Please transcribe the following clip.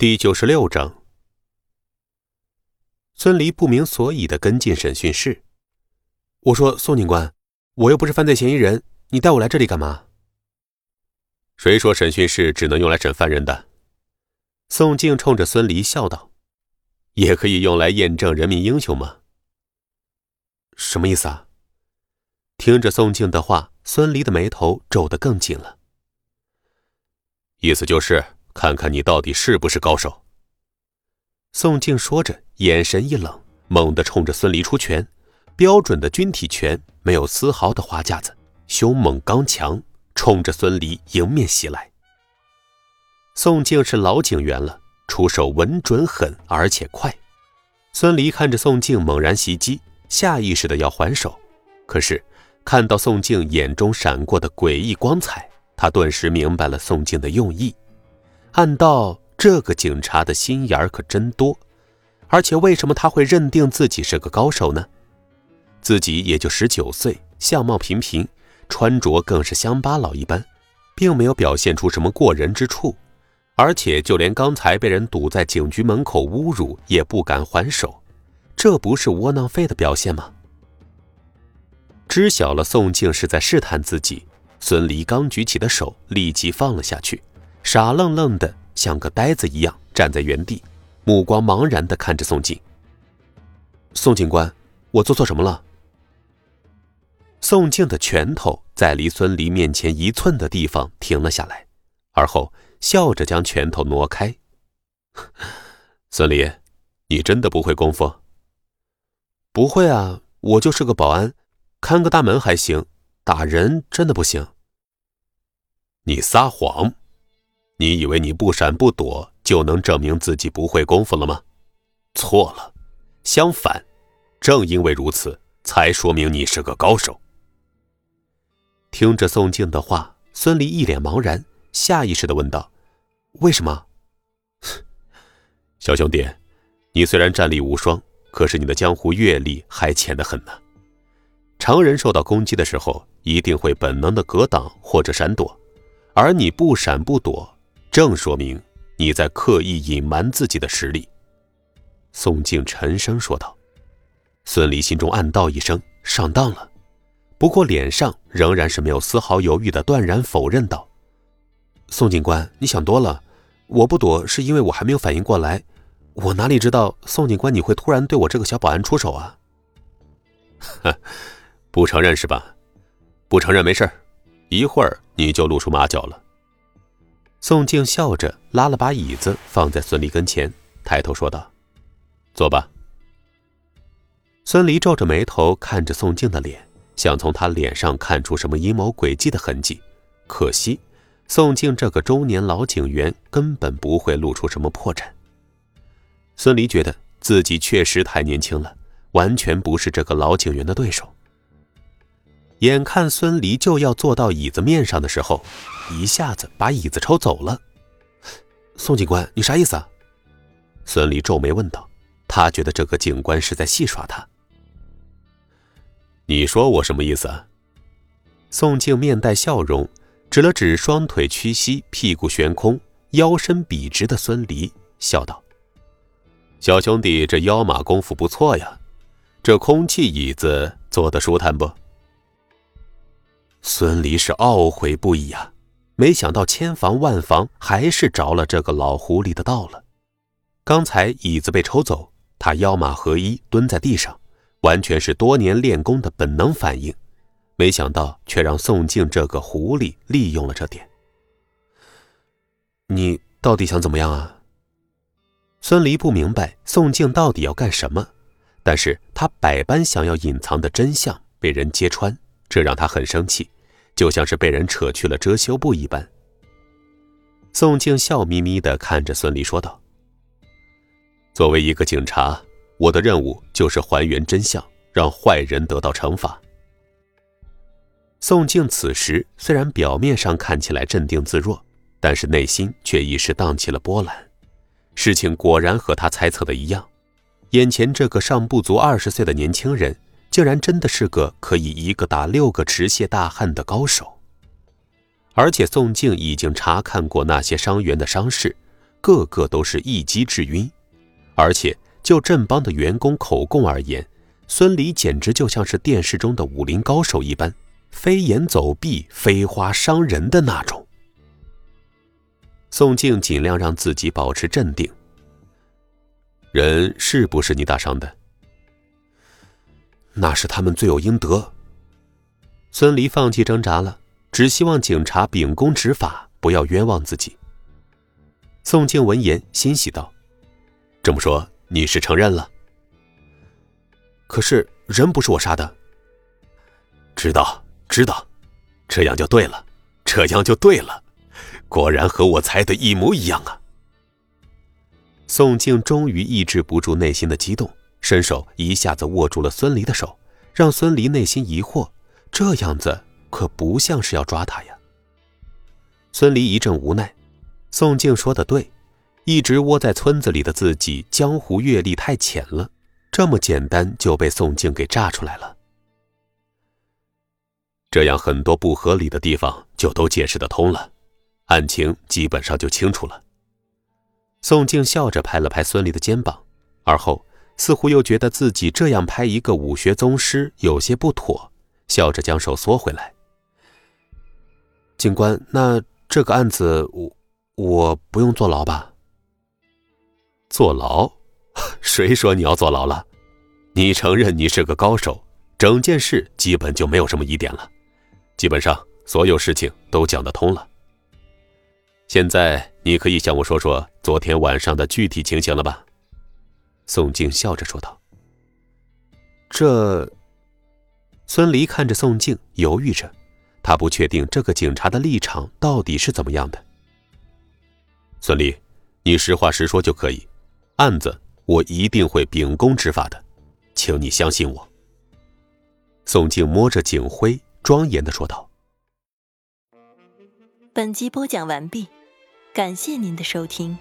第九十六章，孙离不明所以的跟进审讯室。我说：“宋警官，我又不是犯罪嫌疑人，你带我来这里干嘛？”谁说审讯室只能用来审犯人的？宋静冲着孙离笑道：“也可以用来验证人民英雄吗？”什么意思啊？听着宋静的话，孙离的眉头皱得更紧了。意思就是。看看你到底是不是高手。宋静说着，眼神一冷，猛地冲着孙离出拳，标准的军体拳，没有丝毫的花架子，凶猛刚强，冲着孙离迎面袭来。宋静是老警员了，出手稳准狠，而且快。孙离看着宋静猛然袭击，下意识的要还手，可是看到宋静眼中闪过的诡异光彩，他顿时明白了宋静的用意。暗道这个警察的心眼儿可真多，而且为什么他会认定自己是个高手呢？自己也就十九岁，相貌平平，穿着更是乡巴佬一般，并没有表现出什么过人之处，而且就连刚才被人堵在警局门口侮辱也不敢还手，这不是窝囊废的表现吗？知晓了宋静是在试探自己，孙离刚举起的手立即放了下去。傻愣愣的，像个呆子一样站在原地，目光茫然的看着宋静。宋警官，我做错什么了？宋静的拳头在离孙离面前一寸的地方停了下来，而后笑着将拳头挪开。孙离，你真的不会功夫？不会啊，我就是个保安，看个大门还行，打人真的不行。你撒谎！你以为你不闪不躲就能证明自己不会功夫了吗？错了，相反，正因为如此，才说明你是个高手。听着宋静的话，孙离一脸茫然，下意识的问道：“为什么？”小兄弟，你虽然战力无双，可是你的江湖阅历还浅得很呢。常人受到攻击的时候，一定会本能的格挡或者闪躲，而你不闪不躲。正说明你在刻意隐瞒自己的实力。”宋静沉声说道。孙离心中暗道一声：“上当了。”不过脸上仍然是没有丝毫犹豫的断然否认道：“宋警官，你想多了，我不躲是因为我还没有反应过来，我哪里知道宋警官你会突然对我这个小保安出手啊？”“ 不承认是吧？不承认没事一会儿你就露出马脚了。”宋静笑着拉了把椅子放在孙离跟前，抬头说道：“坐吧。”孙离皱着眉头看着宋静的脸，想从他脸上看出什么阴谋诡计的痕迹。可惜，宋静这个中年老警员根本不会露出什么破绽。孙离觉得自己确实太年轻了，完全不是这个老警员的对手。眼看孙离就要坐到椅子面上的时候，一下子把椅子抽走了。宋警官，你啥意思啊？孙离皱眉问道。他觉得这个警官是在戏耍他。你说我什么意思？啊？宋静面带笑容，指了指双腿屈膝、屁股悬空、腰身笔直的孙离，笑道：“小兄弟，这腰马功夫不错呀，这空气椅子坐得舒坦不？”孙离是懊悔不已啊！没想到千防万防，还是着了这个老狐狸的道了。刚才椅子被抽走，他腰马合一蹲在地上，完全是多年练功的本能反应。没想到却让宋静这个狐狸利用了这点。你到底想怎么样啊？孙离不明白宋静到底要干什么，但是他百般想要隐藏的真相被人揭穿，这让他很生气。就像是被人扯去了遮羞布一般。宋静笑眯眯的看着孙离说道：“作为一个警察，我的任务就是还原真相，让坏人得到惩罚。”宋静此时虽然表面上看起来镇定自若，但是内心却一时荡起了波澜。事情果然和他猜测的一样，眼前这个尚不足二十岁的年轻人。竟然真的是个可以一个打六个持械大汉的高手，而且宋静已经查看过那些伤员的伤势，个个都是一击致晕，而且就镇邦的员工口供而言，孙离简直就像是电视中的武林高手一般，飞檐走壁、飞花伤人的那种。宋静尽量让自己保持镇定。人是不是你打伤的？那是他们罪有应得。孙离放弃挣扎了，只希望警察秉公执法，不要冤枉自己。宋静闻言欣喜道：“这么说你是承认了？可是人不是我杀的。知道，知道，这样就对了，这样就对了。果然和我猜的一模一样啊！”宋静终于抑制不住内心的激动，伸手一下子握住了孙离的手，让孙离内心疑惑：这样子可不像是要抓他呀。孙离一阵无奈，宋静说的对，一直窝在村子里的自己，江湖阅历太浅了，这么简单就被宋静给炸出来了。这样很多不合理的地方就都解释得通了，案情基本上就清楚了。宋静笑着拍了拍孙离的肩膀，而后似乎又觉得自己这样拍一个武学宗师有些不妥，笑着将手缩回来。警官，那这个案子我我不用坐牢吧？坐牢？谁说你要坐牢了？你承认你是个高手，整件事基本就没有什么疑点了，基本上所有事情都讲得通了。现在你可以向我说说昨天晚上的具体情形了吧？宋静笑着说道。这，孙离看着宋静，犹豫着，他不确定这个警察的立场到底是怎么样的。孙离，你实话实说就可以，案子我一定会秉公执法的，请你相信我。宋静摸着警徽，庄严的说道。本集播讲完毕。感谢您的收听。